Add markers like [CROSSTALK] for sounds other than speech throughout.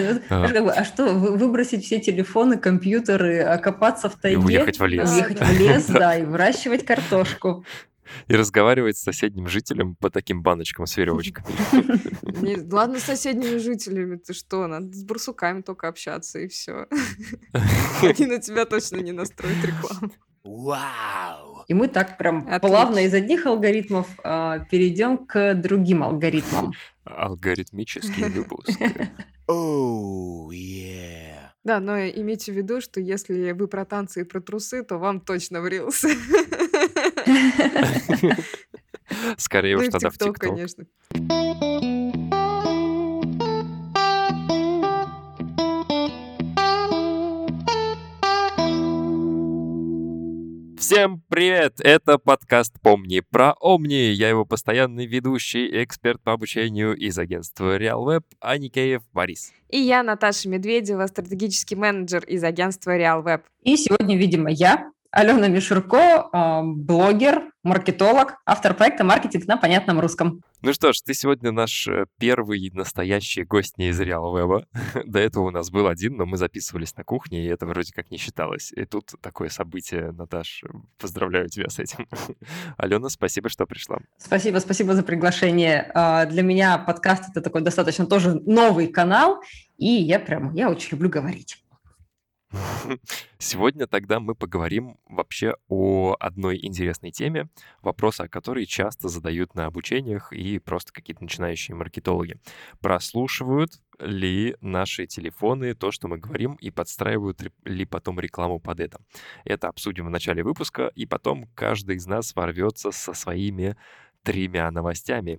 Нет, ну, а. Как бы, а что, выбросить все телефоны, компьютеры, окопаться в тайге? И уехать в лес. Уехать в [LAUGHS] лес, да, и выращивать картошку. И разговаривать с соседним жителем по таким баночкам с веревочками. [LAUGHS] Ладно, с соседними жителями, ты что, надо с барсуками только общаться, и все. [LAUGHS] Они на тебя точно не настроят рекламу. Вау! И мы так прям Отлично. плавно из одних алгоритмов э, перейдем к другим алгоритмам. Алгоритмический выпуск. Оу, yeah. Да, но имейте в виду, что если вы про танцы и про трусы, то вам точно в рилс. [LAUGHS] [LAUGHS] Скорее уж тогда в ТикТок, конечно. Всем привет! Это подкаст «Помни про Омни». Я его постоянный ведущий, эксперт по обучению из агентства RealWeb Аникеев Борис. И я, Наташа Медведева, стратегический менеджер из агентства RealWeb. И сегодня, видимо, я, Алена Мишурко, а, блогер, маркетолог, автор проекта «Маркетинг на понятном русском». Ну что ж, ты сегодня наш э, первый настоящий гость не из Реал До этого у нас был один, но мы записывались на кухне, и это вроде как не считалось. И тут такое событие, Наташ, поздравляю тебя с этим. [LAUGHS] Алена, спасибо, что пришла. Спасибо, спасибо за приглашение. А, для меня подкаст — это такой достаточно тоже новый канал, и я прям, я очень люблю говорить. [LAUGHS] Сегодня тогда мы поговорим вообще о одной интересной теме, вопросы о которой часто задают на обучениях и просто какие-то начинающие маркетологи. Прослушивают ли наши телефоны то, что мы говорим, и подстраивают ли потом рекламу под это. Это обсудим в начале выпуска, и потом каждый из нас ворвется со своими тремя новостями.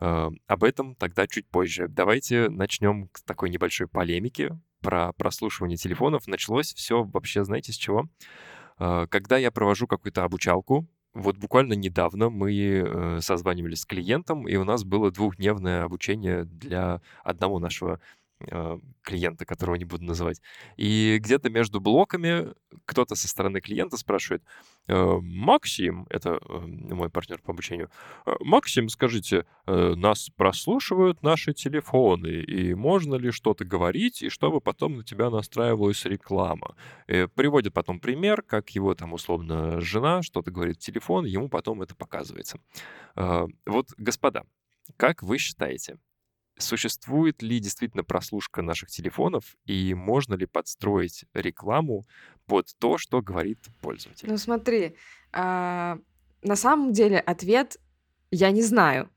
Э, об этом тогда чуть позже. Давайте начнем с такой небольшой полемики про прослушивание телефонов. Началось все вообще, знаете, с чего? Э, когда я провожу какую-то обучалку, вот буквально недавно мы э, созванивались с клиентом, и у нас было двухдневное обучение для одного нашего клиента, которого не буду называть. И где-то между блоками кто-то со стороны клиента спрашивает, «Э, Максим, это э, мой партнер по обучению, «Э, Максим, скажите, нас прослушивают наши телефоны, и можно ли что-то говорить, и чтобы потом на тебя настраивалась реклама? И приводит потом пример, как его там условно жена что-то говорит в телефон, ему потом это показывается. Вот, господа, как вы считаете, Существует ли действительно прослушка наших телефонов и можно ли подстроить рекламу под то, что говорит пользователь? Ну смотри, а, на самом деле ответ я не знаю,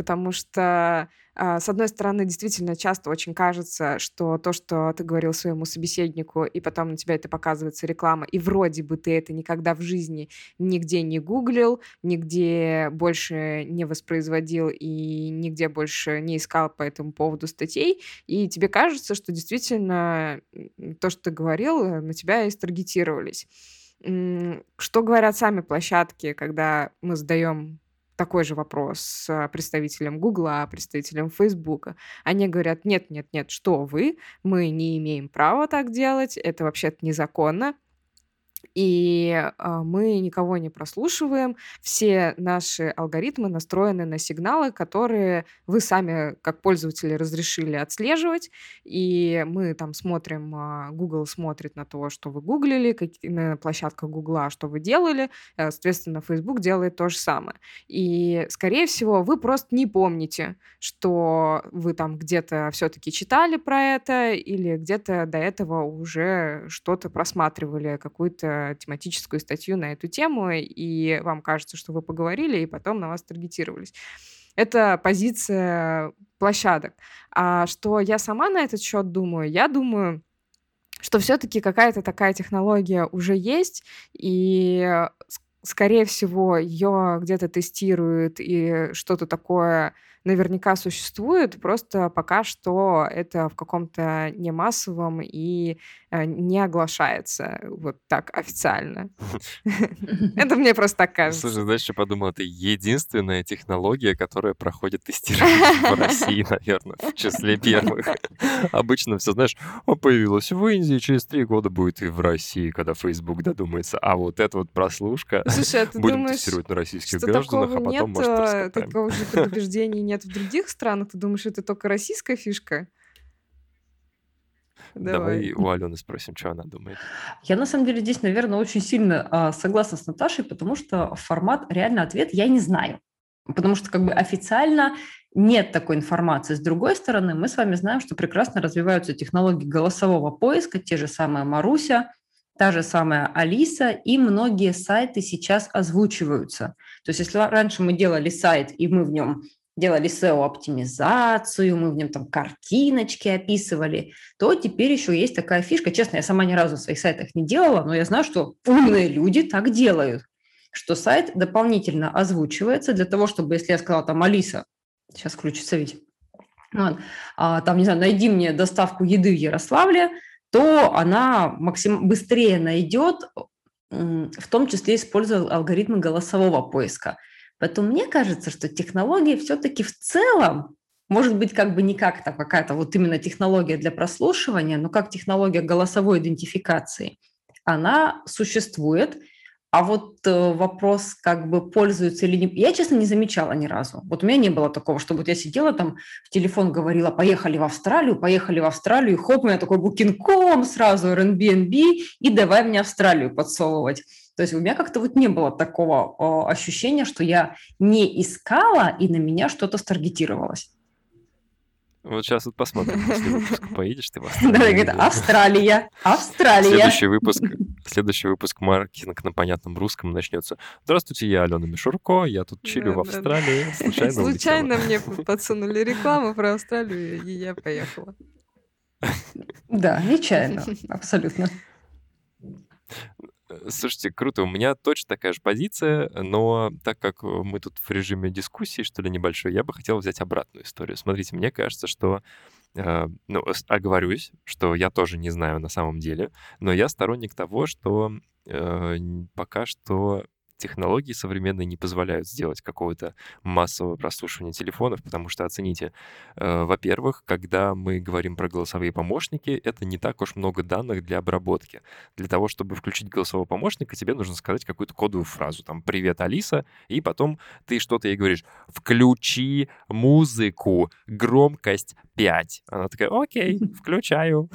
потому что а, с одной стороны, действительно часто очень кажется, что то, что ты говорил своему собеседнику, и потом на тебя это показывается реклама, и вроде бы ты это никогда в жизни нигде не гуглил, нигде больше не воспроизводил и нигде больше не искал по этому поводу статей, и тебе кажется, что действительно то, что ты говорил, э, на тебя и старгетировались. Что говорят сами площадки, когда мы задаем такой же вопрос с представителем Гугла, представителем Фейсбука. Они говорят, нет, нет, нет, что вы, мы не имеем права так делать, это вообще-то незаконно, и а, мы никого не прослушиваем. Все наши алгоритмы настроены на сигналы, которые вы сами, как пользователи, разрешили отслеживать. И мы там смотрим, а, Google смотрит на то, что вы гуглили, на площадках Гугла, что вы делали. Э, соответственно, Facebook делает то же самое. И, скорее всего, вы просто не помните, что вы там где-то все-таки читали про это или где-то до этого уже что-то просматривали, какую-то тематическую статью на эту тему, и вам кажется, что вы поговорили, и потом на вас таргетировались. Это позиция площадок. А что я сама на этот счет думаю? Я думаю, что все-таки какая-то такая технология уже есть, и скорее всего ее где-то тестируют и что-то такое наверняка существует, просто пока что это в каком-то немассовом и э, не оглашается вот так официально. [LAUGHS] Это мне просто так кажется. Слушай, знаешь, что подумал? Это единственная технология, которая проходит тестирование в России, [LAUGHS] наверное, в числе первых. Обычно все, знаешь, появилась в Индии, через три года будет и в России, когда Facebook додумается. А вот эта вот прослушка Слушай, а будем тестировать на российских гражданах, а потом, может, э, такого же предубеждения нет в других странах? Ты думаешь, это только российская фишка? Давай у Алены спросим, что она думает. Я на самом деле здесь, наверное, очень сильно а, согласна с Наташей, потому что формат реально ответ я не знаю. Потому что как бы официально нет такой информации. С другой стороны, мы с вами знаем, что прекрасно развиваются технологии голосового поиска, те же самые Маруся, та же самая Алиса, и многие сайты сейчас озвучиваются. То есть если раньше мы делали сайт, и мы в нем делали SEO-оптимизацию, мы в нем там картиночки описывали, то теперь еще есть такая фишка. Честно, я сама ни разу в своих сайтах не делала, но я знаю, что умные люди так делают, что сайт дополнительно озвучивается для того, чтобы, если я сказала там Алиса, сейчас включится ведь, вот, а, там, не знаю, найди мне доставку еды в Ярославле, то она максим... быстрее найдет, в том числе используя алгоритмы голосового поиска. Поэтому мне кажется, что технологии все-таки в целом, может быть, как бы не как то какая-то вот именно технология для прослушивания, но как технология голосовой идентификации, она существует, а вот э, вопрос, как бы пользуются или не... Я, честно, не замечала ни разу. Вот у меня не было такого, чтобы вот я сидела там, в телефон говорила, поехали в Австралию, поехали в Австралию, и хоп, у меня такой букинком сразу, Airbnb, и давай мне Австралию подсовывать. То есть у меня как-то вот не было такого о, ощущения, что я не искала, и на меня что-то старгетировалось. Вот сейчас вот посмотрим, [LAUGHS] после выпуска поедешь ты в Австралию. Да, говорит, Австралия, Австралия. Следующий выпуск, [LAUGHS] следующий выпуск маркетинг на понятном русском начнется. Здравствуйте, я Алена Мишурко, я тут чилю в Австралии. Случайно Случайно мне [LAUGHS] подсунули рекламу про Австралию, и я поехала. Да, нечаянно, абсолютно. Слушайте, круто. У меня точно такая же позиция, но так как мы тут в режиме дискуссии, что ли, небольшой, я бы хотел взять обратную историю. Смотрите, мне кажется, что э, ну, оговорюсь, что я тоже не знаю на самом деле, но я сторонник того, что э, пока что технологии современные не позволяют сделать какого-то массового прослушивания телефонов, потому что, оцените, э, во-первых, когда мы говорим про голосовые помощники, это не так уж много данных для обработки. Для того, чтобы включить голосового помощника, тебе нужно сказать какую-то кодовую фразу, там, «Привет, Алиса», и потом ты что-то ей говоришь «Включи музыку, громкость 5». Она такая «Окей, [LAUGHS] включаю».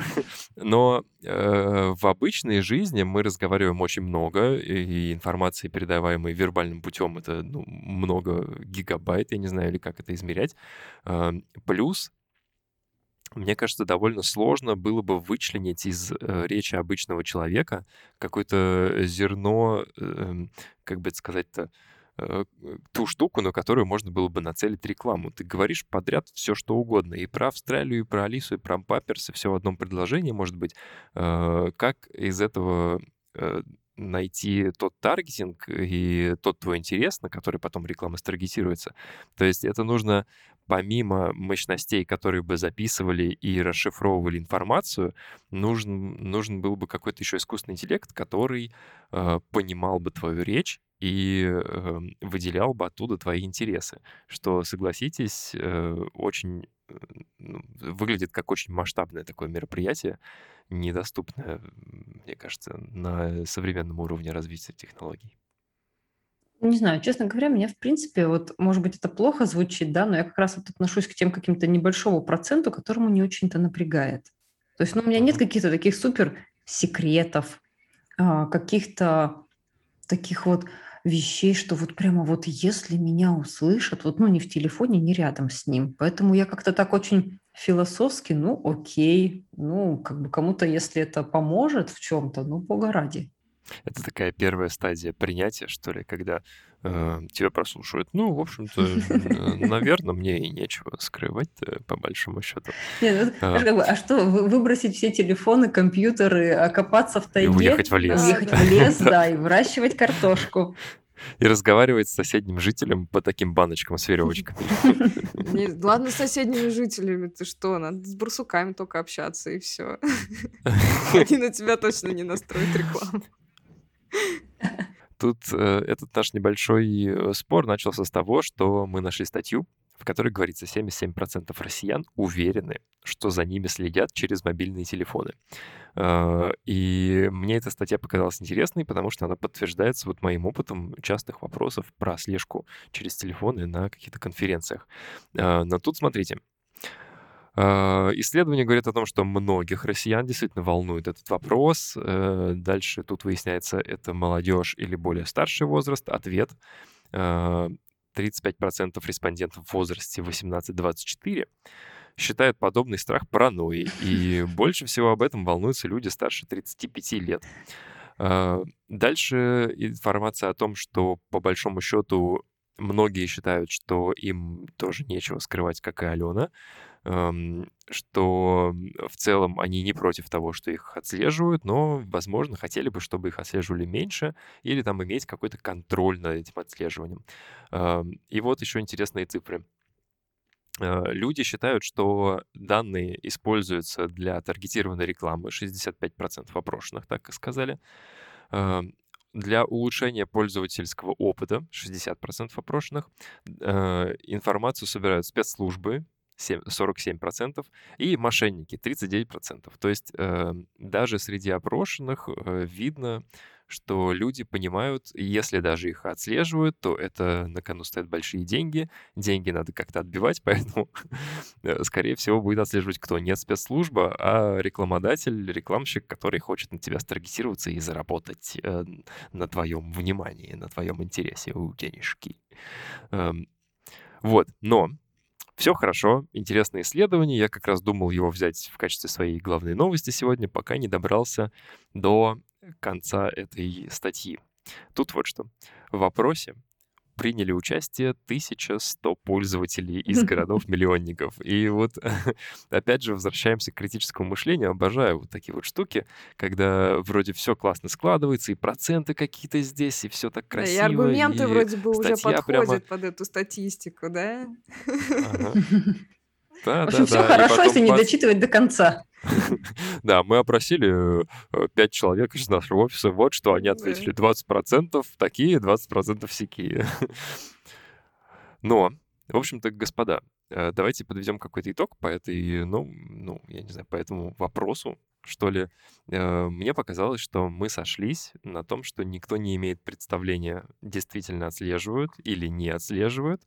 Но э, в обычной жизни мы разговариваем очень много, и информации, передаваемой вербальным путем, это ну, много гигабайт, я не знаю, или как это измерять. Э, плюс мне кажется, довольно сложно было бы вычленить из э, речи обычного человека какое-то зерно, э, как бы это сказать-то, ту штуку, на которую можно было бы нацелить рекламу. Ты говоришь подряд все, что угодно. И про Австралию, и про Алису, и про Паперс, и все в одном предложении, может быть. Э, как из этого э, найти тот таргетинг и тот твой интерес, на который потом реклама старгетируется. То есть это нужно помимо мощностей, которые бы записывали и расшифровывали информацию, нужен, нужен был бы какой-то еще искусственный интеллект, который э, понимал бы твою речь и э, выделял бы оттуда твои интересы, что, согласитесь, э, очень э, ну, выглядит как очень масштабное такое мероприятие, недоступное, мне кажется, на современном уровне развития технологий. Не знаю, честно говоря, меня, в принципе, вот, может быть, это плохо звучит, да, но я как раз вот отношусь к тем каким-то небольшому проценту, которому не очень-то напрягает. То есть, ну, у меня нет каких-то таких супер секретов, а, каких-то таких вот вещей, что вот прямо вот если меня услышат, вот ну не в телефоне, не рядом с ним. Поэтому я как-то так очень философски, ну окей, ну как бы кому-то, если это поможет в чем-то, ну бога ради. Это такая первая стадия принятия, что ли, когда э, тебя прослушивают. Ну, в общем-то, [LAUGHS] наверное, мне и нечего скрывать по большому счету. Нет, ну, а. Как бы, а что, выбросить все телефоны, компьютеры, окопаться в тайге? И уехать в лес. Уехать в лес, да, и выращивать картошку [LAUGHS] и разговаривать с соседним жителем по таким баночкам с веревочками. [LAUGHS] Ладно, с соседними жителями, ты что, надо с барсуками только общаться, и все. Они на тебя точно не настроят рекламу. [LAUGHS] Тут э, этот наш небольшой э, спор начался с того, что мы нашли статью, в которой говорится, 77% россиян уверены, что за ними следят через мобильные телефоны. Э, и мне эта статья показалась интересной, потому что она подтверждается вот моим опытом частых вопросов про слежку через телефоны на каких-то конференциях. Э, но тут смотрите, Э, исследование говорит о том, что многих россиян действительно волнует этот вопрос. Э, дальше тут выясняется, это молодежь или более старший возраст. Ответ 35% респондентов в возрасте 18-24 считают подобный страх паранойей, и больше всего об этом волнуются люди старше 35 лет. А, дальше информация о том, что по большому счету многие считают, что им тоже нечего скрывать, как и Алена, что в целом они не против того, что их отслеживают, но, возможно, хотели бы, чтобы их отслеживали меньше или там иметь какой-то контроль над этим отслеживанием. И вот еще интересные цифры. Э, люди считают, что данные используются для таргетированной рекламы, 65% опрошенных так и сказали. Э, для улучшения пользовательского опыта, 60% опрошенных. Э, информацию собирают спецслужбы, 47%, и мошенники 39%. То есть даже среди опрошенных видно, что люди понимают, если даже их отслеживают, то это на кону стоят большие деньги, деньги надо как-то отбивать, [LAUGHS] поэтому, э, скорее всего, будет отслеживать кто? Не спецслужба, а рекламодатель, рекламщик, который хочет на тебя старгетироваться и заработать э, на твоем внимании, на твоем интересе у денежки. Эм, вот, но все хорошо, интересное исследование. Я как раз думал его взять в качестве своей главной новости сегодня, пока не добрался до конца этой статьи. Тут вот что. В вопросе приняли участие 1100 пользователей из [LAUGHS] городов-миллионников. И вот, [LAUGHS] опять же, возвращаемся к критическому мышлению. Обожаю вот такие вот штуки, когда вроде все классно складывается, и проценты какие-то здесь, и все так красиво. Да, и аргументы и вроде бы уже подходят прямо... под эту статистику, да? Ага. [LAUGHS] Да, В общем, да, все да. хорошо, если не дочитывать до конца. [LAUGHS] Да, мы опросили э, пять человек из нашего офиса, вот что они ответили. 20% такие, 20% всякие. Но, в общем-то, господа, э, давайте подведем какой-то итог по этой, ну, ну, я не знаю, по этому вопросу, что ли, э, мне показалось, что мы сошлись на том, что никто не имеет представления, действительно отслеживают или не отслеживают.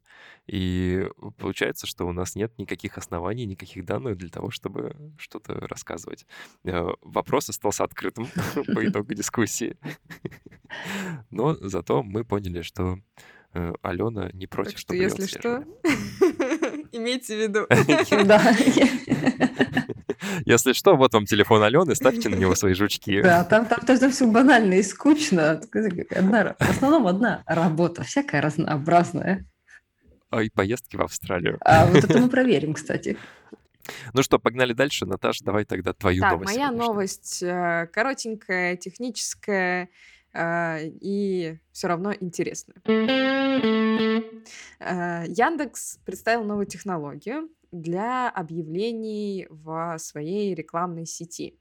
И получается, что у нас нет никаких оснований, никаких данных для того, чтобы что-то рассказывать. Э, вопрос остался открытым [LAUGHS] по [LAUGHS] итогу дискуссии. Но зато мы поняли, что э, Алена не против, так что, если что, [LAUGHS] имейте в виду. Да. Если что, вот вам телефон Алены, ставьте на него свои жучки. Да, там, там, там все банально и скучно. Одна, в основном одна работа, всякая разнообразная. А и поездки в Австралию. А вот это мы проверим, кстати. Ну что, погнали дальше. Наташа, давай тогда твою так, новость. моя новость э, коротенькая, техническая э, и все равно интересная. Э, Яндекс представил новую технологию, для объявлений в своей рекламной сети.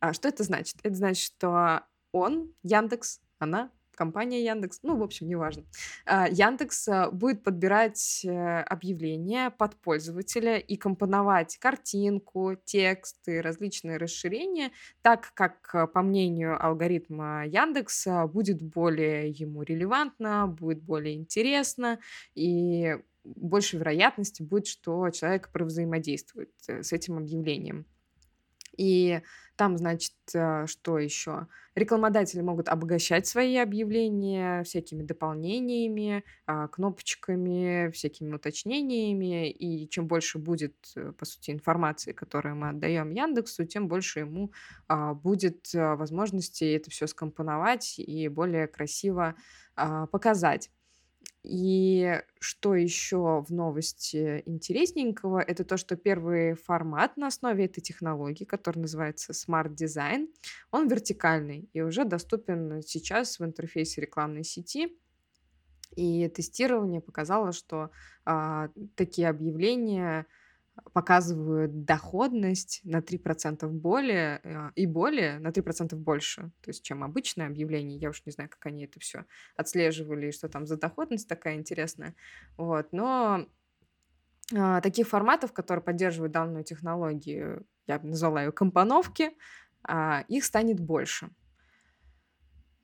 А что это значит? Это значит, что он, Яндекс, она, компания Яндекс, ну, в общем, неважно. А, Яндекс а, будет подбирать э, объявления под пользователя и компоновать картинку, тексты, различные расширения, так как, по мнению алгоритма Яндекса, будет более ему релевантно, будет более интересно, и больше вероятности будет, что человек провзаимодействует э, с этим объявлением. И там, значит, э, что еще? Рекламодатели могут обогащать свои объявления всякими дополнениями, а, кнопочками, всякими уточнениями. И чем больше будет, э, по сути, информации, которую мы отдаем Яндексу, тем больше ему а, будет возможности это все скомпоновать и более красиво а, показать. И что еще в новости интересненького, это то, что первый формат на основе этой технологии, который называется Smart Design, он вертикальный и уже доступен сейчас в интерфейсе рекламной сети. И тестирование показало, что а, такие объявления показывают доходность на 3% более э, и более, на 3% больше, то есть чем обычное объявление. Я уж не знаю, как они это все отслеживали, и что там за доходность такая интересная. Вот. Но а, таких форматов, которые поддерживают данную технологию, я бы назвала ее компоновки, а, их станет больше.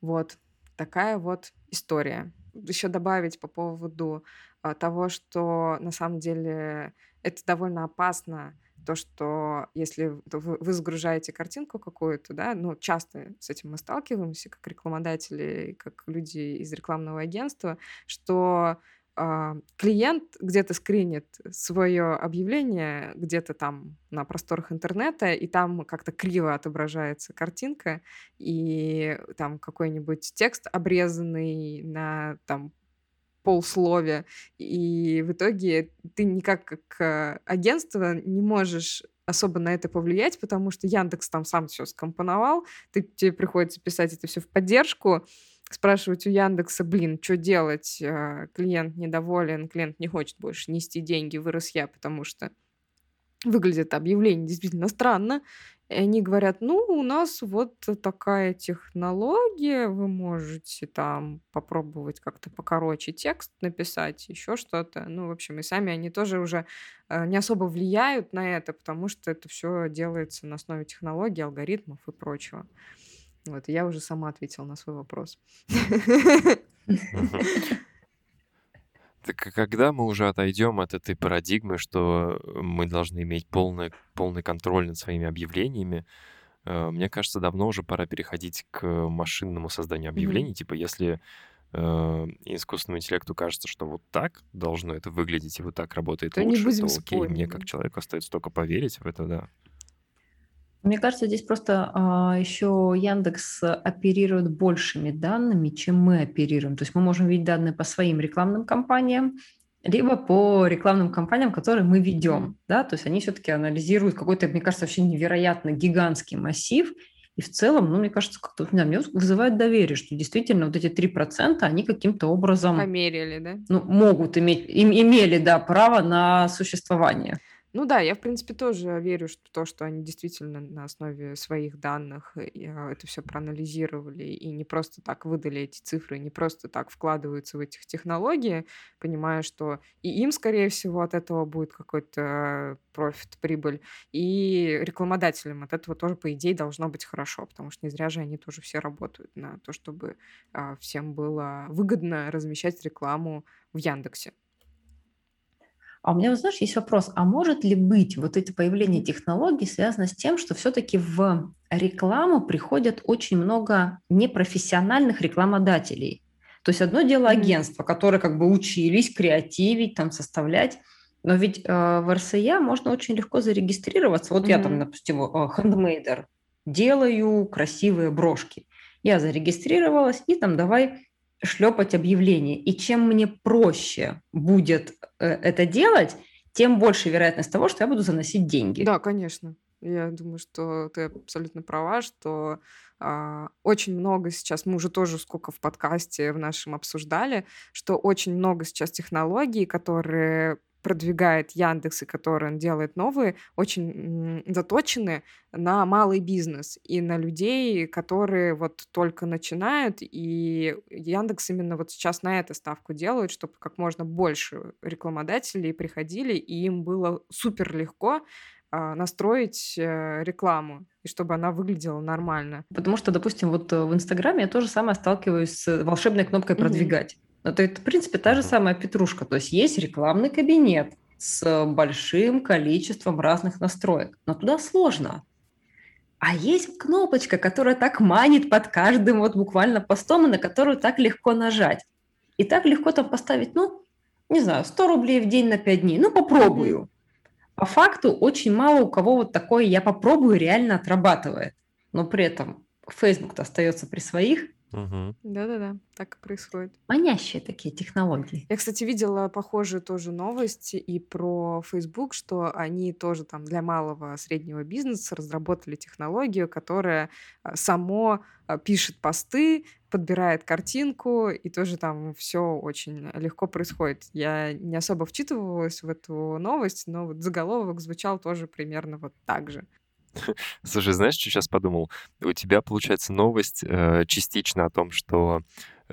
Вот такая вот история. Еще добавить по поводу а, того, что на самом деле это довольно опасно то, что если вы, загружаете картинку какую-то, да, ну, часто с этим мы сталкиваемся, как рекламодатели, как люди из рекламного агентства, что а, клиент где-то скринит свое объявление где-то там на просторах интернета, и там как-то криво отображается картинка, и там какой-нибудь текст обрезанный на там полсловия, и в итоге ты никак как агентство не можешь особо на это повлиять, потому что Яндекс там сам все скомпоновал, ты, тебе приходится писать это все в поддержку, спрашивать у Яндекса, блин, что делать, э, клиент недоволен, клиент не хочет больше нести деньги, вырос я, потому что выглядит объявление действительно странно. И они говорят, ну, у нас вот такая технология, вы можете там попробовать как-то покороче текст написать, еще что-то. Ну, в общем, и сами они тоже уже э, не особо влияют на это, потому что это все делается на основе технологий, алгоритмов и прочего. Вот, я уже сама ответила на свой вопрос. Когда мы уже отойдем от этой парадигмы, что мы должны иметь полный, полный контроль над своими объявлениями, э, мне кажется, давно уже пора переходить к машинному созданию объявлений. Типа, если э, искусственному интеллекту кажется, что вот так должно это выглядеть и вот так работает То лучше, то окей, спорить, мне как человеку остается только поверить в это, да. Мне кажется, здесь просто а, еще Яндекс оперирует большими данными, чем мы оперируем. То есть мы можем видеть данные по своим рекламным кампаниям, либо по рекламным кампаниям, которые мы ведем. Да? То есть они все-таки анализируют какой-то, мне кажется, вообще невероятно гигантский массив, и в целом, ну, мне кажется, как-то знаю, мне вызывает доверие, что действительно вот эти 3%, они каким-то образом Померили, да? ну, могут иметь, им, имели, да, право на существование. Ну да, я, в принципе, тоже верю, что то, что они действительно на основе своих данных э, а, это все проанализировали и не просто так выдали эти цифры, не просто так вкладываются в этих технологии, понимая, что и им, скорее всего, от этого будет какой-то профит, прибыль, и рекламодателям от этого тоже, по идее, должно быть хорошо, потому что не зря же они тоже все работают на то, чтобы а, всем было выгодно размещать рекламу в Яндексе. А у меня, знаешь, есть вопрос, а может ли быть вот это появление технологий связано с тем, что все-таки в рекламу приходят очень много непрофессиональных рекламодателей? То есть одно дело агентства, которые как бы учились креативить, там, составлять, но ведь э, в РСЯ можно очень легко зарегистрироваться. Вот mm-hmm. я там, допустим, э, хендмейдер, делаю красивые брошки. Я зарегистрировалась, и там давай шлепать объявление. И чем мне проще будет э, это делать, тем больше вероятность того, что я буду заносить деньги. Да, конечно. Я думаю, что ты абсолютно права, что а, очень много сейчас, мы уже тоже сколько в подкасте в нашем обсуждали, что очень много сейчас технологий, которые продвигает Яндекс и которые он делает новые, очень заточены на малый бизнес и на людей, которые вот только начинают, и Яндекс именно вот сейчас на это ставку делает, чтобы как можно больше рекламодателей приходили, и им было супер легко а, настроить э, рекламу, и чтобы она выглядела нормально. Потому что, допустим, вот э, в Инстаграме я тоже самое сталкиваюсь с волшебной кнопкой «Продвигать». Mm-hmm. Это, это, в принципе, та же самая петрушка. То есть есть рекламный кабинет с большим количеством разных настроек, но туда сложно. А есть кнопочка, которая так манит под каждым вот буквально постом, и на которую так легко нажать. И так легко там поставить, ну, не знаю, 100 рублей в день на 5 дней. Ну, попробую. По факту очень мало у кого вот такое «я попробую» реально отрабатывает. Но при этом Facebook-то остается при своих – Угу. Да-да-да, так и происходит. Манящие такие технологии. Я, кстати, видела похожие тоже новости и про Facebook, что они тоже там для малого среднего бизнеса разработали технологию, которая а, само а, пишет посты, подбирает картинку, и тоже там все очень легко происходит. Я не особо вчитывалась в эту новость, но вот заголовок звучал тоже примерно вот так же. [LAUGHS] Слушай, знаешь, что сейчас подумал? У тебя, получается, новость э, частично о том, что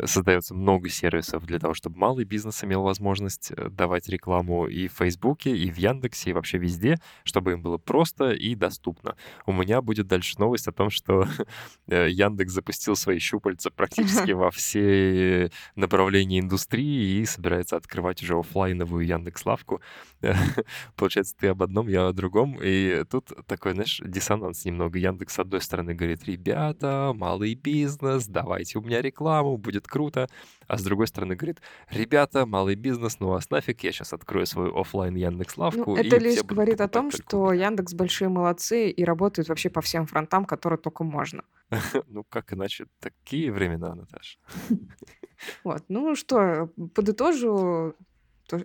создается много сервисов для того, чтобы малый бизнес имел возможность э, давать рекламу и в Фейсбуке, и в Яндексе, и вообще везде, чтобы им было просто и доступно. У меня будет дальше новость о том, что [LAUGHS] э, Яндекс запустил свои щупальца практически [LAUGHS] во все направления индустрии и собирается открывать уже офлайновую Яндекс.Лавку. [LAUGHS] Получается, ты об одном, я о другом. И тут такой, знаешь, диссонанс немного. Яндекс, с одной стороны, говорит, ребята, малый бизнес, давайте у меня рекламу, будет круто. А с другой стороны, говорит, ребята, малый бизнес, ну вас нафиг, я сейчас открою свою офлайн Яндекс.Лавку. Ну, это лишь говорит о том, что Яндекс большие молодцы и работают вообще по всем фронтам, которые только можно. [LAUGHS] Ну, как иначе? Такие времена, Наташа. [LAUGHS] Вот, ну что, подытожу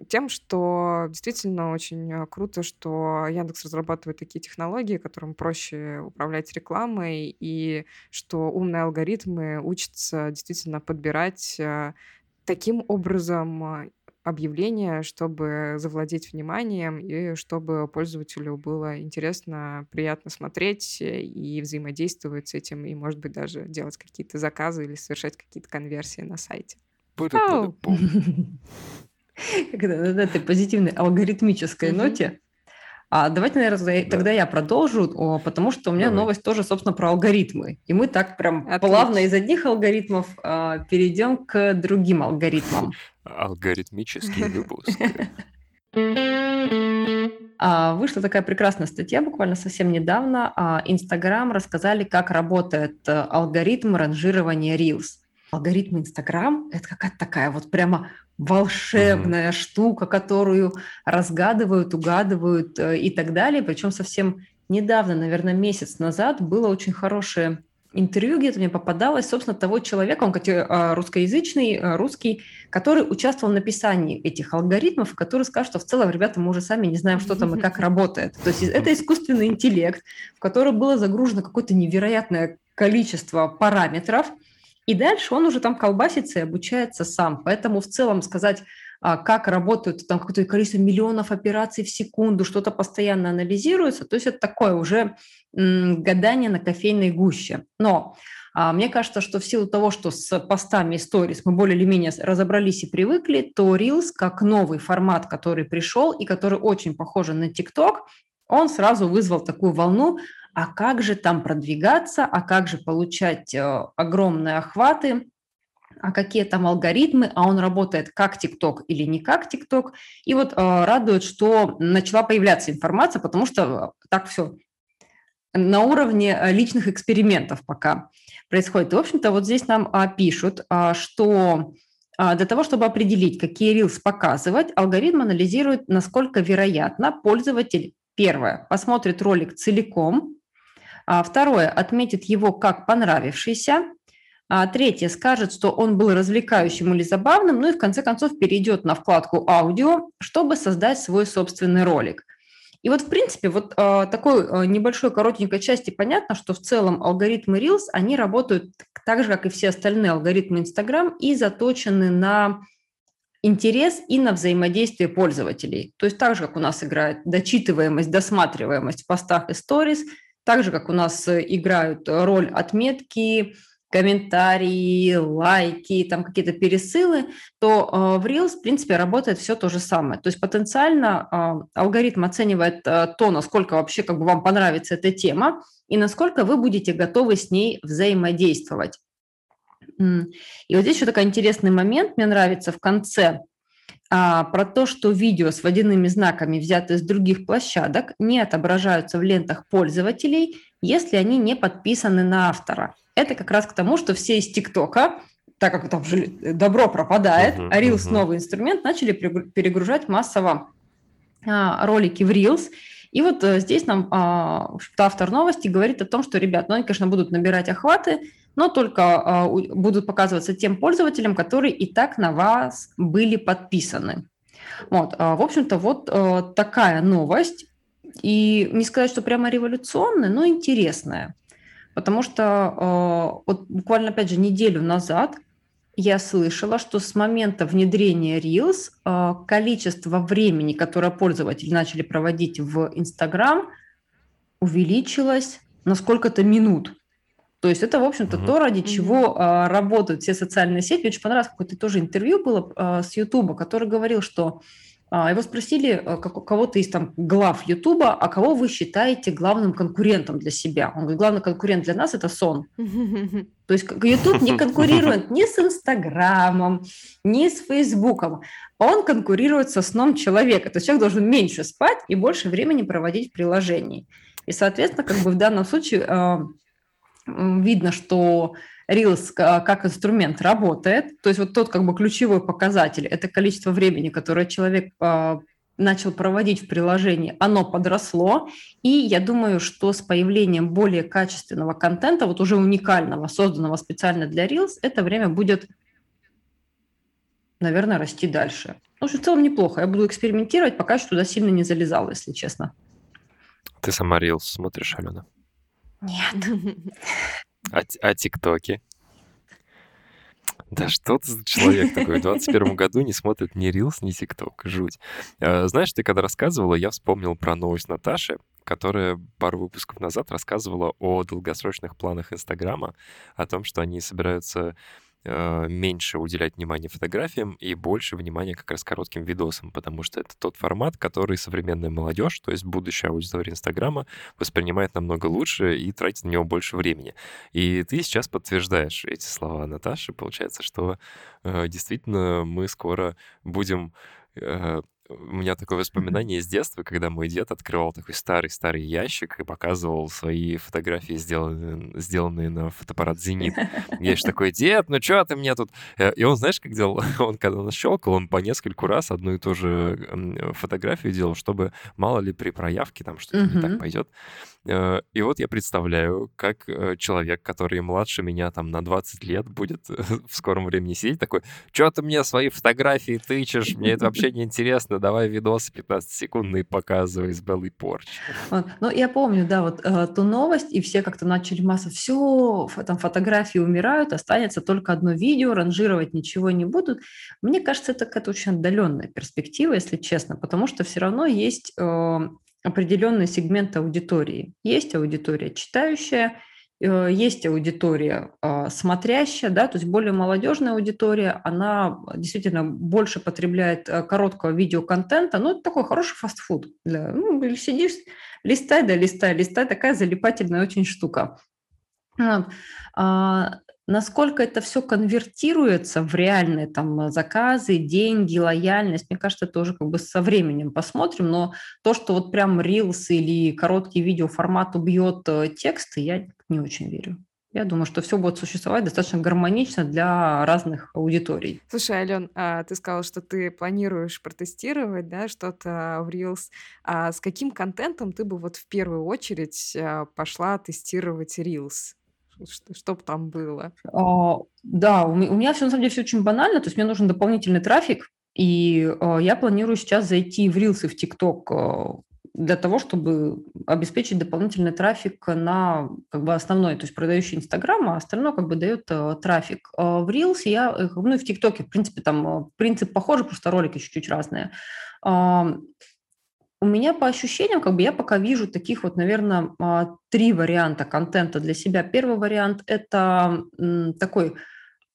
тем, что действительно очень э, круто, что Яндекс разрабатывает такие технологии, которым проще управлять рекламой, и что умные алгоритмы учатся действительно подбирать э, таким образом э, объявления, чтобы завладеть вниманием и чтобы пользователю было интересно, приятно смотреть и взаимодействовать с этим, и, может быть, даже делать какие-то заказы или совершать какие-то конверсии на сайте. [LAUGHS] на этой позитивной алгоритмической ноте. А давайте, наверное, да. тогда я продолжу, потому что у меня Давай. новость тоже, собственно, про алгоритмы. И мы так прям Отлично. плавно из одних алгоритмов а, перейдем к другим алгоритмам. Алгоритмический [LAUGHS] выпуск. А, вышла такая прекрасная статья буквально совсем недавно. А, Инстаграм рассказали, как работает э, алгоритм ранжирования Reels. Алгоритм Инстаграм – это какая-то такая вот прямо волшебная угу. штука, которую разгадывают, угадывают э, и так далее. Причем совсем недавно, наверное, месяц назад было очень хорошее интервью, где-то мне попадалось, собственно, того человека, он а, русскоязычный, а, русский, который участвовал в написании этих алгоритмов, который скажет, что в целом, ребята, мы уже сами не знаем, что там и как работает. То есть это искусственный интеллект, в который было загружено какое-то невероятное количество параметров, и дальше он уже там колбасится и обучается сам. Поэтому в целом сказать, а, как работают там какое-то количество миллионов операций в секунду, что-то постоянно анализируется, то есть это такое уже гадание на кофейной гуще. Но а, мне кажется, что в силу того, что с постами и сторис мы более или менее разобрались и привыкли, то Reels как новый формат, который пришел и который очень похож на TikTok, он сразу вызвал такую волну, а как же там продвигаться, а как же получать э, огромные охваты, а какие там алгоритмы, а он работает как ТикТок или не как ТикТок. И вот э, радует, что начала появляться информация, потому что так все на уровне э, личных экспериментов пока происходит. И, в общем-то, вот здесь нам а, пишут, а, что а, для того, чтобы определить, какие рилс показывать, алгоритм анализирует, насколько вероятно пользователь, первое, посмотрит ролик целиком, второе, отметит его как понравившийся. А третье, скажет, что он был развлекающим или забавным. Ну и в конце концов перейдет на вкладку «Аудио», чтобы создать свой собственный ролик. И вот, в принципе, вот э, такой небольшой коротенькой части понятно, что в целом алгоритмы Reels, они работают так же, как и все остальные алгоритмы Instagram, и заточены на интерес и на взаимодействие пользователей. То есть так же, как у нас играет дочитываемость, досматриваемость в постах и сторис – так же, как у нас э, играют роль отметки, комментарии, лайки, там какие-то пересылы, то э, в Reels, в принципе, работает все то же самое. То есть потенциально э, алгоритм оценивает то, насколько вообще как бы вам понравится эта тема и насколько вы будете готовы с ней взаимодействовать. И вот здесь еще такой интересный момент, мне нравится в конце – про то, что видео с водяными знаками, взятые с других площадок, не отображаются в лентах пользователей, если они не подписаны на автора. Это как раз к тому, что все из ТикТока, так как там же добро пропадает, uh-huh, а Reels uh-huh. новый инструмент, начали перегружать массово а, ролики в Reels. И вот а, здесь нам а, автор новости говорит о том, что, ребят, ну они, конечно, будут набирать охваты, но только а, будут показываться тем пользователям, которые и так на вас были подписаны. Вот, а, в общем-то, вот а, такая новость. И не сказать, что прямо революционная, но интересная. Потому что вот буквально, опять же, неделю назад я слышала, что с момента внедрения Reels количество времени, которое пользователи начали проводить в Instagram, увеличилось на сколько-то минут. То есть это, в общем-то, угу. то, ради чего а, работают все социальные сети. Мне очень понравилось, какое-то тоже интервью было а, с Ютуба, который говорил, что а, его спросили а, как, кого-то из там глав Ютуба, а кого вы считаете главным конкурентом для себя? Он говорит, главный конкурент для нас – это сон. [LAUGHS] То есть Ютуб не конкурирует ни с Инстаграмом, ни с Фейсбуком. Он конкурирует со сном человека. То есть человек должен меньше спать и больше времени проводить в приложении. И, соответственно, как бы в данном случае а, видно, что Reels как инструмент работает. То есть вот тот как бы ключевой показатель – это количество времени, которое человек а, начал проводить в приложении, оно подросло. И я думаю, что с появлением более качественного контента, вот уже уникального, созданного специально для Reels, это время будет, наверное, расти дальше. Ну, в целом неплохо. Я буду экспериментировать, пока что туда сильно не залезала, если честно. Ты сама Reels смотришь, Алена? Нет. А, а ТикТоки? Да что ты за человек такой? В 21 году не смотрит ни Reels, ни ТикТок. Жуть. А, знаешь, ты когда рассказывала, я вспомнил про новость Наташи, которая пару выпусков назад рассказывала о долгосрочных планах Инстаграма, о том, что они собираются меньше уделять внимание фотографиям и больше внимания как раз коротким видосам, потому что это тот формат, который современная молодежь, то есть будущая аудитория Инстаграма, воспринимает намного лучше и тратит на него больше времени. И ты сейчас подтверждаешь эти слова Наташи. Получается, что э, действительно мы скоро будем э, у меня такое воспоминание из детства, когда мой дед открывал такой старый-старый ящик и показывал свои фотографии, сделанные, сделанные на фотоаппарат «Зенит». Я еще такой, дед, ну что ты мне тут... Э, и он, знаешь, как делал? [LAUGHS] Он, когда он щелкал, он по нескольку раз одну и ту же фотографию делал, чтобы мало ли при проявке там что-то не так пойдет. Э, и вот я представляю, как э, человек, который младше меня там на 20 лет будет [LAUGHS] в скором времени сидеть такой, что ты мне свои фотографии тычешь, мне это вообще [LAUGHS] не интересно, давай видосы 15-секундные показывай с порч. Ну, я помню, да, вот э, ту новость, и все как-то начали масса, все, там фотографии умирают, останется только одно видео, ранжировать ничего не будут. Мне кажется, это какая-то очень отдаленная перспектива, если честно, потому что все равно есть определенный сегмент аудитории. Есть аудитория читающая, э, есть аудитория а, смотрящая, да, то есть более молодежная аудитория, она действительно больше потребляет э, короткого видеоконтента, ну, это такой хороший фастфуд. Для, ну, сидишь, листай, да, листай, листай, такая залипательная очень штука. А, Насколько это все конвертируется в реальные там заказы, деньги, лояльность, мне кажется, тоже как бы со временем посмотрим. Но то, что вот прям Reels или короткий видеоформат убьет э, тексты, я не очень верю. Я думаю, что все будет существовать достаточно гармонично для разных аудиторий. Слушай, Ален, а ты сказала, что ты планируешь протестировать да, что-то в Reels. А с каким контентом ты бы вот в первую очередь а, пошла тестировать Reels? Что бы там было? А, да, у меня все на самом деле все очень банально, то есть мне нужен дополнительный трафик, и а, я планирую сейчас зайти в Reels и в TikTok а, для того, чтобы обеспечить дополнительный трафик на как бы основной, то есть продающий Инстаграм, а остальное как бы дает э, трафик. Э, в Reels я, ну и в ТикТоке, в принципе, там принцип похожий, просто ролики чуть-чуть разные. Э, у меня по ощущениям, как бы я пока вижу таких вот, наверное, а, три варианта контента для себя. Первый вариант – это такой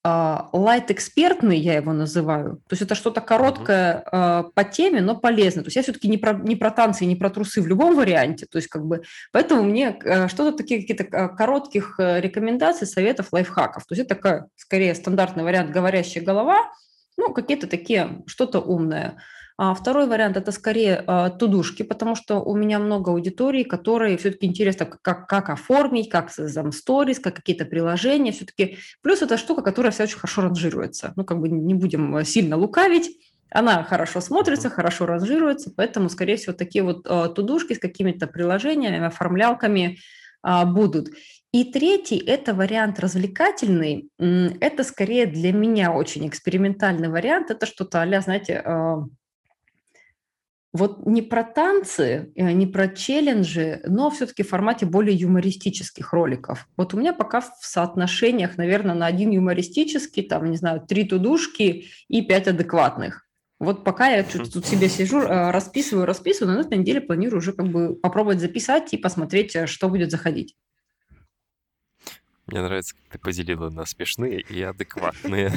лайт-экспертный, я его называю. То есть это что-то короткое uh-huh. по теме, но полезное. То есть я все-таки не про, не про танцы, не про трусы в любом варианте. То есть как бы, поэтому мне э, что-то такие какие-то коротких э, рекомендаций, советов, лайфхаков. То есть это такая, скорее, стандартный вариант «говорящая голова», ну, какие-то такие, что-то умное. А второй вариант – это скорее а, тудушки, потому что у меня много аудиторий, которые все-таки интересно, как, как оформить, как там сторис, как какие-то приложения все-таки. Плюс это штука, которая вся очень хорошо ранжируется. Ну, как бы не будем сильно лукавить. Она хорошо смотрится, хорошо ранжируется, поэтому, скорее всего, такие вот а, тудушки с какими-то приложениями, оформлялками а, будут. И третий – это вариант развлекательный. Это скорее для меня очень экспериментальный вариант. Это что-то а знаете, вот не про танцы, э, не про челленджи, но все-таки в формате более юмористических роликов. Вот у меня пока в соотношениях, наверное, на один юмористический, там, не знаю, три тудушки и пять адекватных. Вот пока я тут себе сижу, э, расписываю, расписываю, но на этой неделе планирую уже как бы попробовать записать и посмотреть, э, что будет заходить. Мне нравится, как ты поделила на смешные и адекватные.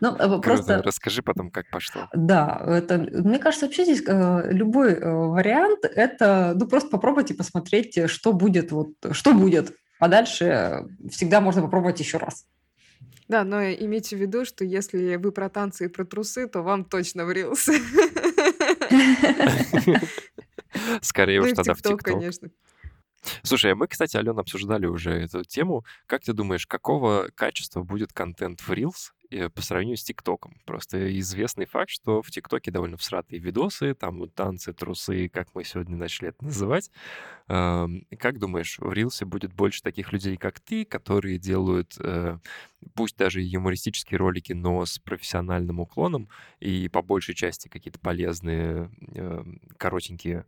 Ну, э, просто... Расскажи потом, как пошло. Да, это, мне кажется, вообще здесь э, любой э, вариант, это, ну, просто попробуйте посмотреть, что будет, вот, что будет. А дальше всегда можно попробовать еще раз. Да, но имейте в виду, что если вы про танцы и про трусы, то вам точно врился. Скорее Ну уж тогда в ТикТок. конечно. Слушай, а мы, кстати, Алена, обсуждали уже эту тему. Как ты думаешь, какого качества будет контент в Reels э, по сравнению с ТикТоком? Просто известный факт, что в ТикТоке довольно всратые видосы, там вот танцы, трусы, как мы сегодня начали это называть. Как думаешь, в Рилсе будет больше таких людей, как ты, которые делают, э, пусть даже юмористические ролики, но с профессиональным уклоном и по большей части какие-то полезные, э, коротенькие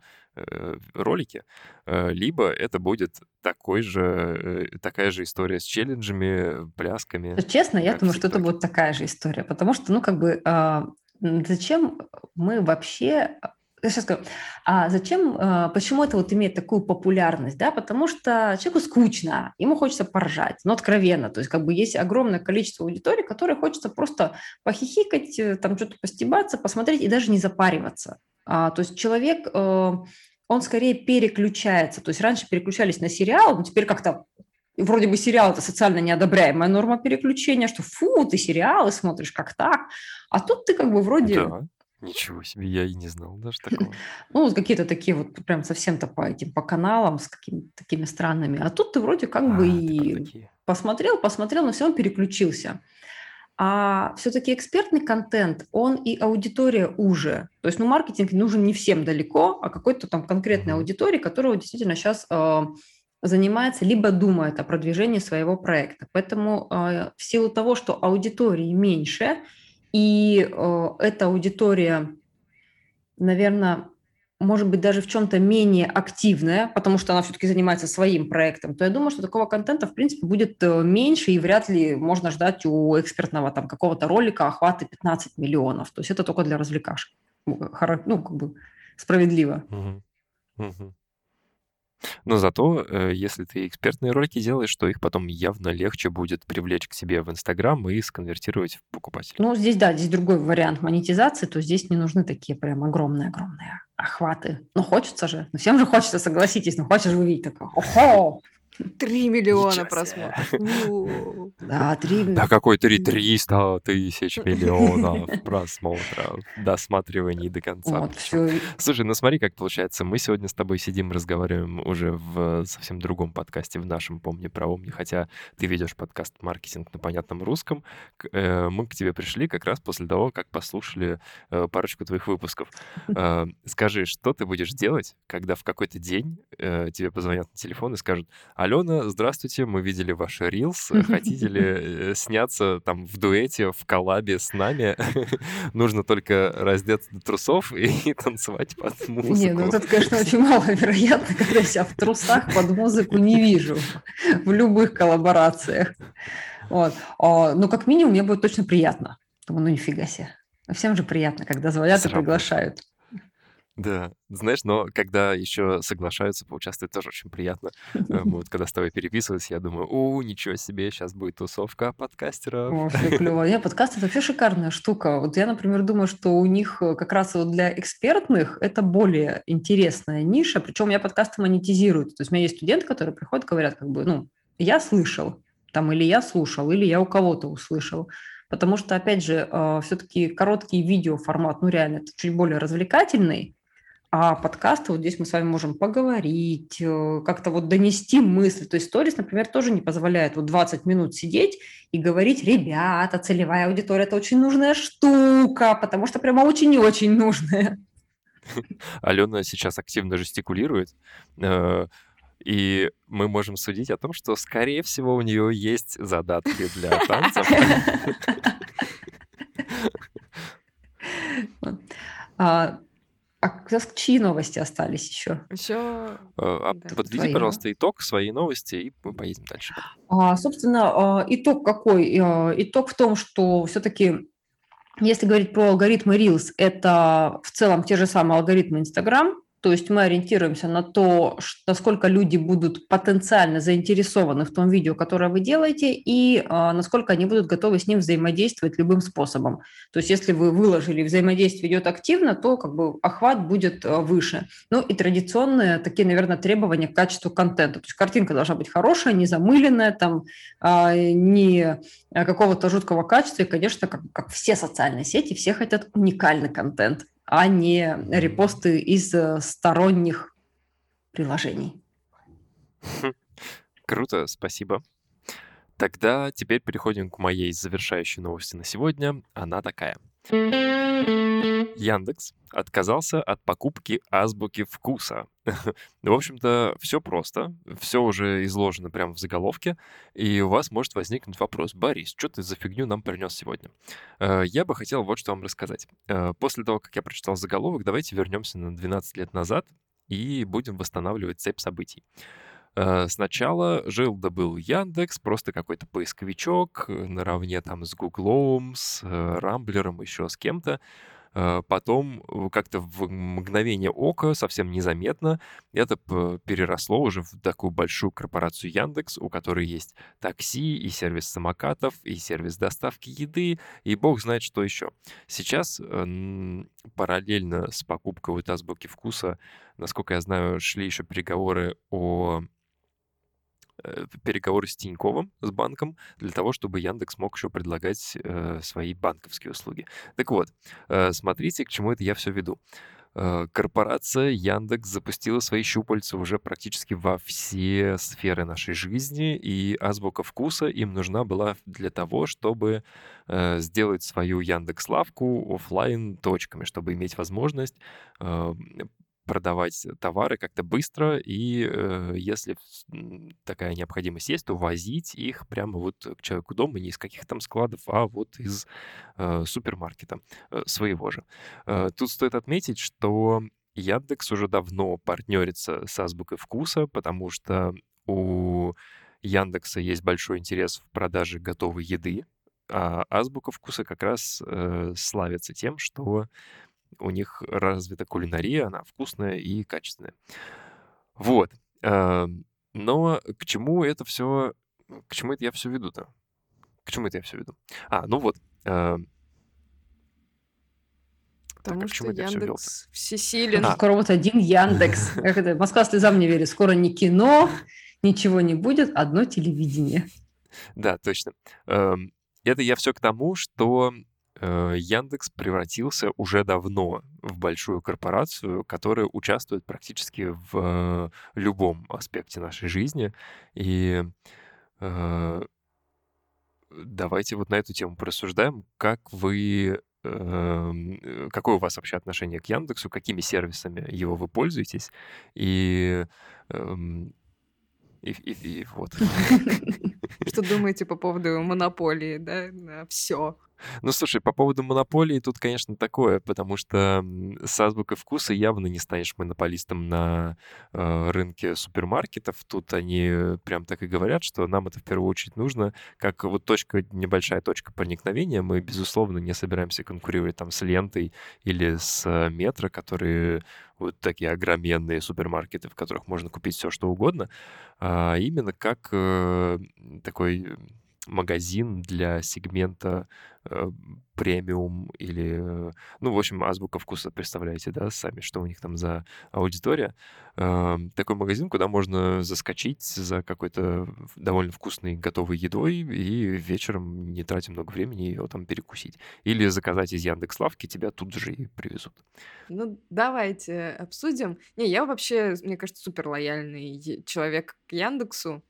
ролики, э, либо это будет такой же, э, такая же история с челленджами, плясками, Честно, я думаю, что это будет такая же история, потому что, ну, как бы, а, зачем мы вообще... Я сейчас скажу, а зачем, а, почему это вот имеет такую популярность, да, потому что человеку скучно, ему хочется поржать, ну, откровенно, то есть как бы есть огромное количество аудитории, которой хочется просто похихикать, э, там что-то постебаться, посмотреть и даже не запариваться. А, то есть человек, э, он скорее переключается, то есть раньше переключались на сериал, но теперь как-то вроде бы сериал – это социально неодобряемая норма переключения, что фу, ты сериалы смотришь, как так? А тут ты как бы вроде, Да, ничего себе, я и не знал даже такого. [LAUGHS] ну, какие-то такие вот прям совсем-то по этим, по каналам с какими-то такими странными. А тут ты вроде как бы А, и посмотрел, посмотрел, но все равно переключился. А все-таки экспертный контент, он и аудитория уже. То есть, ну, маркетинг нужен не всем далеко, а какой-то там конкретной аудитории, которая действительно сейчас занимается, либо думает о продвижении своего проекта. Поэтому э, в силу того, что аудитории меньше, и э, эта аудитория, наверное, может быть, даже в чем-то менее активная, потому что она все-таки занимается своим проектом, то я думаю, что такого контента, в принципе, будет э, меньше, и вряд ли можно ждать у экспертного там какого-то ролика охвата 15 миллионов. То есть это только для развлекашек. Ну, хоро- ну, как бы справедливо. Мгм. Мгм. Но зато, э, если ты экспертные ролики делаешь, то их потом явно легче будет привлечь к себе в Инстаграм и сконвертировать в покупателей. Ну, здесь, да, здесь другой вариант монетизации, то здесь не нужны такие прям огромные-огромные охваты. Ну, хочется же. Ну, всем же хочется, согласитесь. Ну, хочешь же увидеть такое. Охо! [LAUGHS] Три миллиона просмотров. [LAUGHS] Да, три... Да какой три 300 тысяч миллионов [LAUGHS] просмотров, досматриваний до конца. Вот, причем. все. Слушай, ну смотри, как получается. Мы сегодня с тобой сидим, разговариваем уже в совсем другом подкасте, в нашем «Помни про умни», хотя ты ведешь подкаст «Маркетинг на понятном русском». Э, Мы к тебе пришли как раз после того, как послушали э, парочку твоих выпусков. Э, Скажи, что ты будешь делать, когда в какой-то день э, тебе позвонят на телефон и скажут, Алена, здравствуйте, мы видели ваш рилс, [LAUGHS] хотите ли э, сняться там в дуэте, в коллабе с нами? [LAUGHS] Нужно только раздеться до трусов и [LAUGHS] танцевать под Не, ну музыку. это, конечно, очень маловероятно, когда я себя в трусах под музыку не вижу в любых коллаборациях. Вот. А, Ну, как минимум, мне будет точно приятно. Думаю, ну нифига себе. Всем же приятно, когда звонят и приглашают. Да, знаешь, но когда еще соглашаются поучаствовать, тоже очень приятно. Э, [LAUGHS] вот когда с тобой переписывались, я думаю, о, ничего себе, сейчас будет тусовка подкастеров. Вообще [LAUGHS] клево. Не, подкаст это вообще шикарная штука. Вот я, например, думаю, что у них э, как раз вот для экспертных это более интересная ниша. Причем меня подкасты монетизируют. То есть у меня есть студенты, которые приходят, говорят, как бы, ну, я слышал, там, или я слушал, или я у кого-то услышал. Потому что, опять же, все-таки короткий видеоформат, ну, реально, это чуть более развлекательный, а подкасты, вот здесь мы с вами можем поговорить, э, как-то вот донести мысль. То есть сторис, например, тоже не позволяет вот 20 минут сидеть и говорить, ребята, целевая аудитория – это очень нужная штука, потому что прямо очень и очень нужная. Алена сейчас активно жестикулирует, э, и мы можем судить о том, что, скорее всего, у нее есть задатки для [LAUGHS] танцев. А, раз чьи новости остались еще? Еще Э, а Да. Подведи, Твои, пожалуйста, итог, свои новости, и мы поедем дальше. А, собственно, а, итог какой? А, Итог в том, что все-таки, если говорить про алгоритмы Reels, это в целом те же самые алгоритмы Instagram, то есть мы ориентируемся на то, насколько люди будут потенциально заинтересованы в том видео, которое вы делаете, и а, насколько они будут готовы с ним взаимодействовать любым способом. То есть если вы выложили, взаимодействие идет активно, то как бы охват будет а, выше. Ну и традиционные такие, наверное, требования к качеству контента. То есть картинка должна быть хорошая, не замыленная, там, а, не какого-то жуткого качества. И, конечно, как, как все социальные сети, все хотят уникальный контент а не репосты из э, сторонних приложений. Круто, спасибо. Тогда теперь переходим к моей завершающей новости на сегодня. Она такая. Яндекс отказался от покупки азбуки вкуса. [LAUGHS] в общем-то, все просто, все уже изложено прямо в заголовке, и у вас может возникнуть вопрос, Борис, что ты за фигню нам принес сегодня? Э, я бы хотел вот что вам рассказать. Э, после того, как я прочитал заголовок, давайте вернемся на 12 лет назад и будем восстанавливать цепь событий. Э, сначала жил да был Яндекс, просто какой-то поисковичок э, наравне там с Гуглом, с э, Рамблером, еще с кем-то. Потом как-то в мгновение ока, совсем незаметно, это переросло уже в такую большую корпорацию Яндекс, у которой есть такси и сервис самокатов, и сервис доставки еды, и бог знает что еще. Сейчас параллельно с покупкой вот азбуки вкуса, насколько я знаю, шли еще переговоры о переговоры с Тиньковым, с банком, для того, чтобы Яндекс мог еще предлагать э, свои банковские услуги. Так вот, э, смотрите, к чему это я все веду. Э, корпорация Яндекс запустила свои щупальца уже практически во все сферы нашей жизни, и азбука вкуса им нужна была для того, чтобы э, сделать свою Яндекс-лавку офлайн точками, чтобы иметь возможность э, продавать товары как-то быстро, и э, если такая необходимость есть, то возить их прямо вот к человеку дома, не из каких там складов, а вот из э, супермаркета э, своего же. Э, тут стоит отметить, что Яндекс уже давно партнерится с Азбукой Вкуса, потому что у Яндекса есть большой интерес в продаже готовой еды, а Азбука Вкуса как раз э, славится тем, что у них развита кулинария, она вкусная и качественная. Вот. Эм, но к чему это все... К чему это я все веду-то? К чему это я все веду? А, ну вот. Потому так, а что Яндекс всесилен. А. Скоро вот один Яндекс. [LAUGHS] Как это? Москва слезам не верит. Скоро не кино, ничего не будет, одно телевидение. Да, точно. Это я все к тому, что Яндекс превратился уже давно в большую корпорацию, которая участвует практически в любом аспекте нашей жизни. И э, давайте вот на эту тему порассуждаем, как вы эм, какое у вас вообще отношение к Яндексу, какими сервисами его вы пользуетесь, и эм, и, и, и вот. Что думаете по поводу монополии, да, на все? Ну, слушай, по поводу монополии тут, конечно, такое, потому что с азбукой вкуса явно не станешь монополистом на э, рынке супермаркетов. Тут они прям так и говорят, что нам это в первую очередь нужно, как вот точка, небольшая точка проникновения. Мы, безусловно, не собираемся конкурировать там с лентой или с э, метро, которые вот такие огроменные супермаркеты, в которых можно купить все, что угодно, а именно как э, такой магазин для сегмента э, премиум или, ну, в общем, азбука вкуса, представляете, да, сами, что у них там за аудитория. Э, такой магазин, куда можно заскочить за какой-то довольно вкусной готовой едой и вечером, не тратя много времени, ее там перекусить. Или заказать из Яндекс.Лавки, тебя тут же и привезут. Ну, давайте обсудим. Не, я вообще, мне кажется, супер лояльный человек к Яндексу.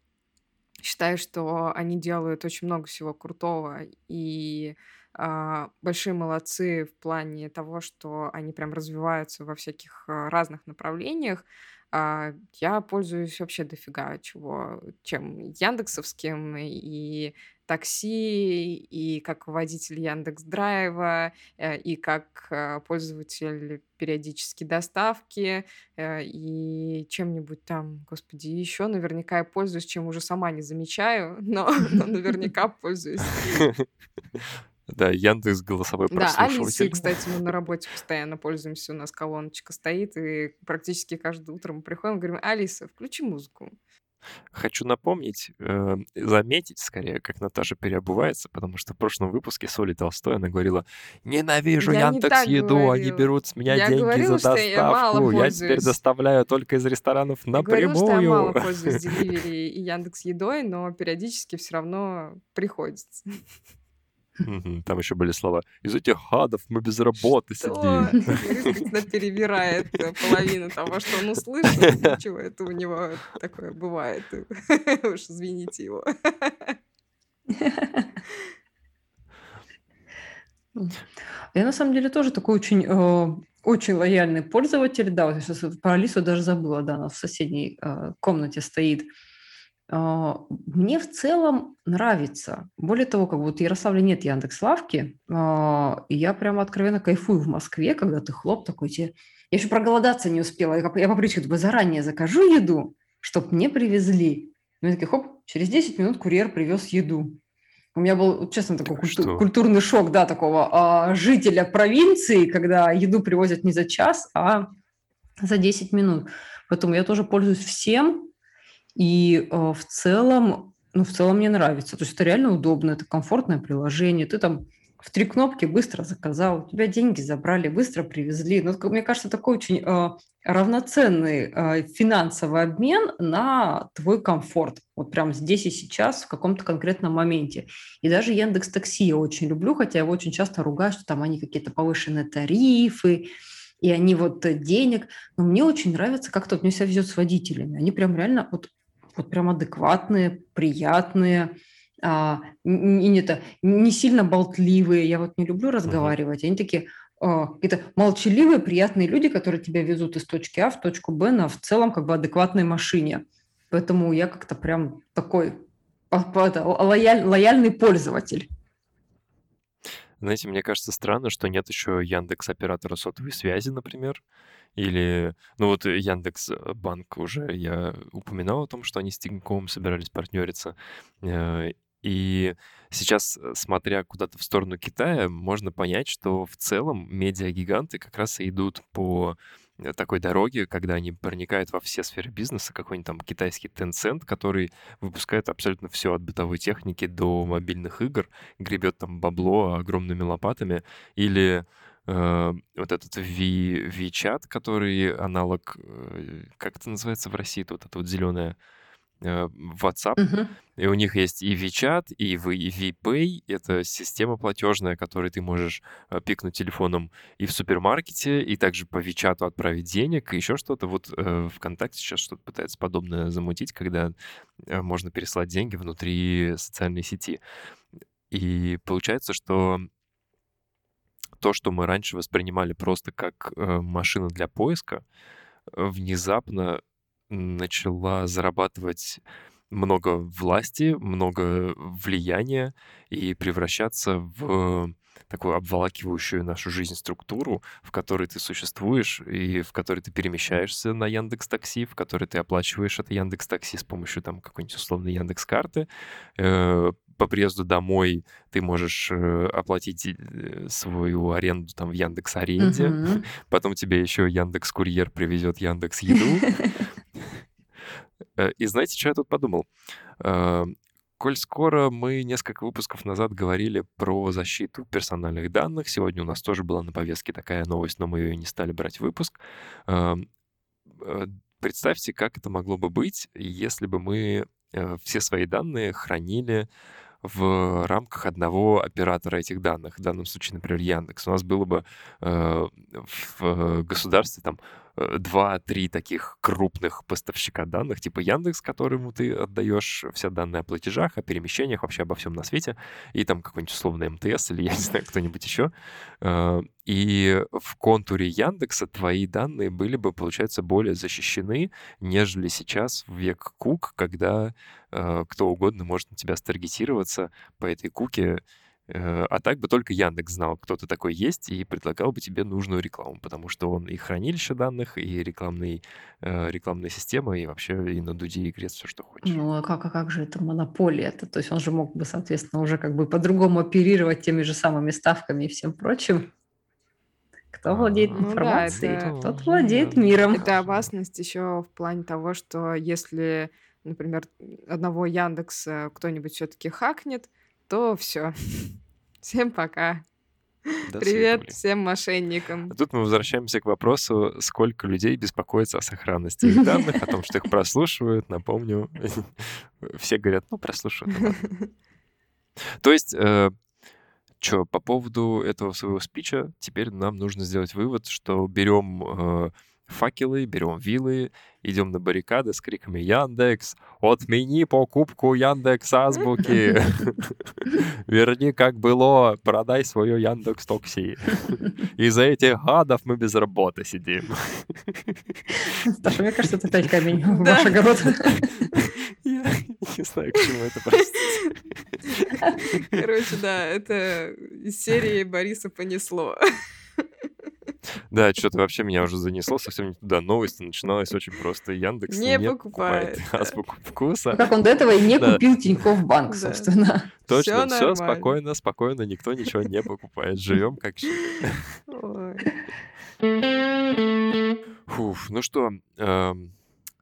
Считаю, что они делают очень много всего крутого и а, большие молодцы в плане того, что они прям развиваются во всяких а, разных направлениях. А, я пользуюсь вообще дофига чего, чем яндексовским, и такси, и как водитель Яндекс Драйва, э, и как э, пользователь периодически доставки, э, и чем-нибудь там, господи, еще наверняка я пользуюсь, чем уже сама не замечаю, [LAUGHS] но, но наверняка [LAUGHS] пользуюсь. Да, Яндекс голосовой Да, Алисой, прослушиватель. [LAUGHS] кстати, мы на работе постоянно пользуемся. У нас колоночка стоит, и практически каждое утро мы приходим и говорим, Алиса, включи музыку. Хочу напомнить, э, заметить скорее, как Наташа переобувается, потому что в прошлом выпуске Соли Толстой она говорила, ненавижу Я не Яндекс так Еду, они говорила. берут с меня Я деньги говорила, за что я доставку, я теперь доставляю только из ресторанов Я говорила, что я мало напрямую. пользуюсь [LAUGHS] Delivery и Яндекс Едой, но периодически все равно приходится. Там еще были слова, из этих гадов мы без работы Что? сидим. [LAUGHS] Перебирает э, половину того, что он услышал. Ничего, это у него такое бывает. [LAUGHS] Уж извините его. Я на самом деле тоже такой очень, э, очень лояльный пользователь. Да, вот я сейчас про Алису даже забыла, да, она в соседней э, комнате стоит. Э, Мне в целом нравится. Более того, как вот в Ярославле нет Яндекс.Лавки, э, и я прямо откровенно кайфую в Москве, когда ты хлоп такой тебе... Я еще проголодаться не успела. Я, по- привычке думаю, заранее закажу еду, чтобы мне привезли. И мне такие, хоп, через 10 минут курьер привез еду. У меня был, честно, такой Так культу- культурный шок, да, такого а, жителя провинции, когда еду привозят не за час, а за 10 минут. Поэтому я тоже пользуюсь всем, и э, в целом, ну, в целом мне нравится. То есть это реально удобно, это комфортное приложение. Ты там в три кнопки быстро заказал, у тебя деньги забрали, быстро привезли. Ну, мне кажется, такой очень э, равноценный э, финансовый обмен на твой комфорт. Вот прямо здесь и сейчас, в каком-то конкретном моменте. И даже Яндекс Такси я очень люблю, хотя его очень часто ругают, что там они какие-то повышенные тарифы, и они вот э, денег. Но мне очень нравится, как тут мне себя везет с водителями. Они прям реально вот, вот прям адекватные, приятные, а, н- не, это, не сильно болтливые. Я вот не люблю разговаривать. Они такие а, какие-то молчаливые, приятные люди, которые тебя везут из точки А в точку Б на в целом как бы адекватной машине. Поэтому я как-то прям такой это, лояль- лояльный пользователь. Знаете, мне кажется странно, что нет еще Яндекс оператора сотовой связи, например. Или, ну вот Яндекс э, Банк уже я упоминал о том, что они с Тиньковым собирались партнериться. Э, И сейчас, э, смотря куда-то в сторону Китая, можно понять, что в целом медиагиганты как раз и идут по э, такой дороге, когда они проникают во все сферы бизнеса, какой-нибудь там китайский Tencent, который выпускает абсолютно все от бытовой техники до мобильных игр, гребет там бабло огромными лопатами, или э, вот этот Ви- WeChat, который аналог, э, как это называется в России, вот это вот зеленое WhatsApp, Мгм. и у них есть и WeChat, и VPay. Это система платежная, которой ты можешь э, пикнуть телефоном и в супермаркете, и также по WeChat отправить денег, и еще что-то. Вот э, ВКонтакте сейчас что-то пытается подобное замутить, когда э, можно переслать деньги внутри социальной сети. И получается, что то, что мы раньше воспринимали просто как э, машина для поиска, э, внезапно начала зарабатывать много власти, много влияния и превращаться в такую обволакивающую нашу жизнь структуру, в которой ты существуешь и в которой ты перемещаешься на Яндекс Такси, в которой ты оплачиваешь это Яндекс Такси с помощью там какой-нибудь условной Яндекс карты. Э, По приезду домой ты можешь э, оплатить э, свою аренду там в Яндекс Аренде, Мгм. [LAUGHS] потом тебе еще Яндекс Курьер привезет Яндекс Еду. [LAUGHS] Э, И знаете, что я тут подумал? Э, Коль скоро мы несколько выпусков назад говорили про защиту персональных данных, сегодня у нас тоже была на повестке такая новость, но мы ее не стали брать в выпуск. Э, Представьте, как это могло бы быть, если бы мы все свои данные хранили в рамках одного оператора этих данных, в данном случае, например, Яндекс. У нас было бы в государстве там два-три таких крупных поставщика данных, типа Яндекс, которому ты отдаешь все данные о платежах, о перемещениях, вообще обо всем на свете, и там какой-нибудь условный МТС или, я не знаю, кто-нибудь еще. Э, И в контуре Яндекса твои данные были бы, получается, более защищены, нежели сейчас в век кук, когда э, кто угодно может на тебя старгетироваться по этой куке Э, а так бы только Яндекс знал, кто ты такой есть, и предлагал бы тебе нужную рекламу, потому что он и хранилище данных, и рекламный, э, рекламная система, и вообще и на дуде и грец все, что хочешь. Ну, а как, а как же это монополия? -то? То есть он же мог бы, соответственно, уже как бы по-другому оперировать теми же самыми ставками и всем прочим. Кто владеет Ну да, информацией, это тот владеет миром. это опасность еще в плане того, что если, например, одного Яндекса кто-нибудь все-таки хакнет, то все. [LAUGHS] Всем пока. До Привет свидания. всем мошенникам. А тут мы возвращаемся к вопросу, сколько людей беспокоится о сохранности их данных, о том, что их прослушивают. Напомню, [LAUGHS] все говорят, ну, прослушивают. ну ладно». [LAUGHS] То есть, что, по поводу этого своего спича, теперь нам нужно сделать вывод, что берем э, факелы, берем вилы, идем на баррикады с криками «Яндекс! Отмени покупку Яндекс Азбуки! [LAUGHS] Верни, как было, продай свое Яндекс Такси! [LAUGHS] Из-за этих гадов мы без работы сидим!» Саша, мне кажется, это опять камень в ваш огород. [LAUGHS] Я не знаю, к чему это, простите. Короче, да, это из серии Бориса понесло. [LAUGHS] Да, что-то вообще меня уже занесло совсем не туда. Новость начиналась очень просто. Яндекс Не не, покупает, покупает да. азбуку вкуса. Ну, Как он до этого и не Да. купил Тинькофф Банк, Да. собственно. [LAUGHS] Точно, все нормально. спокойно, спокойно, никто ничего не покупает. Живем как. Фуф, ну что, эм,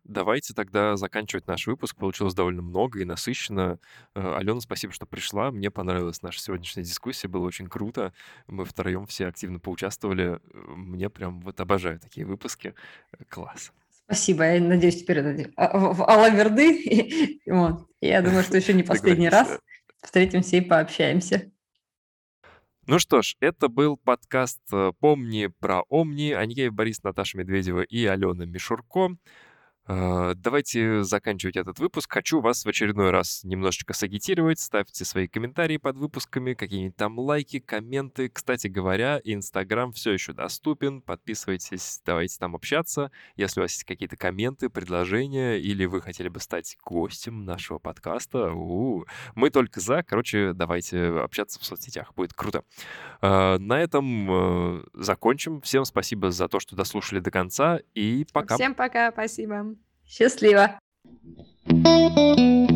давайте тогда заканчивать наш выпуск. Получилось довольно много и насыщенно. Э, Алена, спасибо, что пришла. Мне понравилась наша сегодняшняя дискуссия, было очень круто. Мы втроем все активно поучаствовали. Э, Мне прям вот обожаю такие выпуски. Э, Класс. Спасибо. Я надеюсь, теперь это а, в Алаверды. [LAUGHS] Вот. Я думаю, что еще не [LAUGHS] последний раз встретимся и пообщаемся. Ну что ж, это был подкаст «Помни про Омни». Аньеев Борис, Наташа Медведева и Алена Мишурко. Э, Давайте заканчивать этот выпуск. Хочу вас в очередной раз немножечко сагитировать. Ставьте свои комментарии под выпусками, какие-нибудь там лайки, комменты. Кстати говоря, Инстаграм все еще доступен. Подписывайтесь, давайте там общаться. Если у вас есть какие-то комменты, предложения, или вы хотели бы стать гостем нашего подкаста, у, мы только за. Короче, давайте общаться в соцсетях. Будет круто. Э, На этом э, закончим. Всем спасибо за то, что дослушали до конца. И пока. Всем пока, спасибо. Счастливо. Thank you.